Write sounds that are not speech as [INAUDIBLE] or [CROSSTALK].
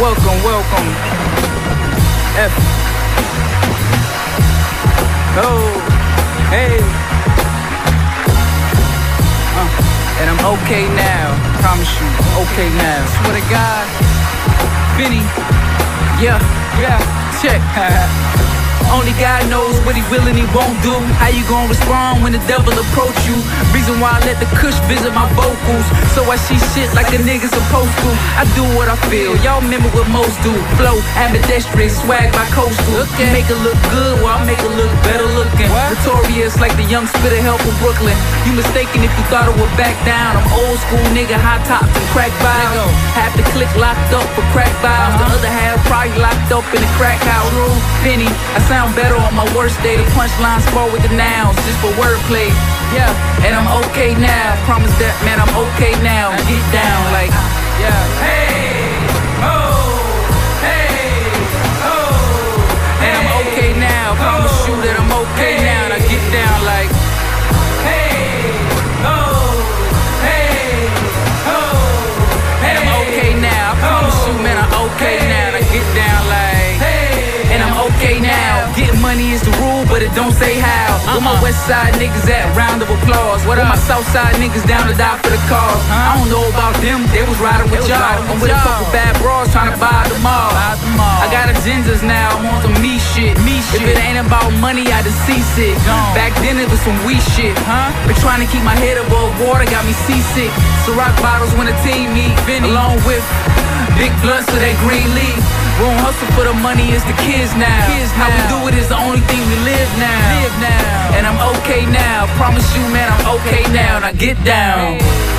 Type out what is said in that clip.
Welcome, welcome. F. Oh, hey. Uh, and I'm okay now. Promise you, okay now. Swear to God. Benny. Yeah, yeah. Check. [LAUGHS] Only God knows what he will and he won't do. How you gonna respond when the devil approach you? Reason why I let the kush visit my vocals. So I see shit like a nigga supposed to. I do what I feel. Y'all remember what most do. Flow, ambidextrous, swag by coastal. Okay. Make it look good while I make it look better looking. Notorious like the young spitter help from Brooklyn. You mistaken if you thought I would back down. I'm old school nigga, high tops and crack vials. Half the click locked up for crack vials. The other half locked up in a crack house. room, Penny, I sound better on my worst day. The punchlines fall with the nouns, just for wordplay. Yeah, and I'm okay now. Promise that, man, I'm okay now. Get down, like, money is the rule, but it don't say how. Where my west side niggas at? Round of applause. Where are my south side niggas down to die for the cause? I don't know about them, they was riding with y'all. I'm with a couple bad bras trying to buy them all. I got agendas now, I'm on some me shit. Me shit. If it ain't about money, I just seasick. Back then it was some weak shit, huh? Been trying to keep my head above water, got me seasick. So rock bottles when the team meet, Vinny. Along with big blunts of that green leaf. We don't hustle for the money, it's the kids now. Kids How we do it is the only thing we live now. Live now. And I'm okay now. Promise you, man, I'm okay now. Now get down.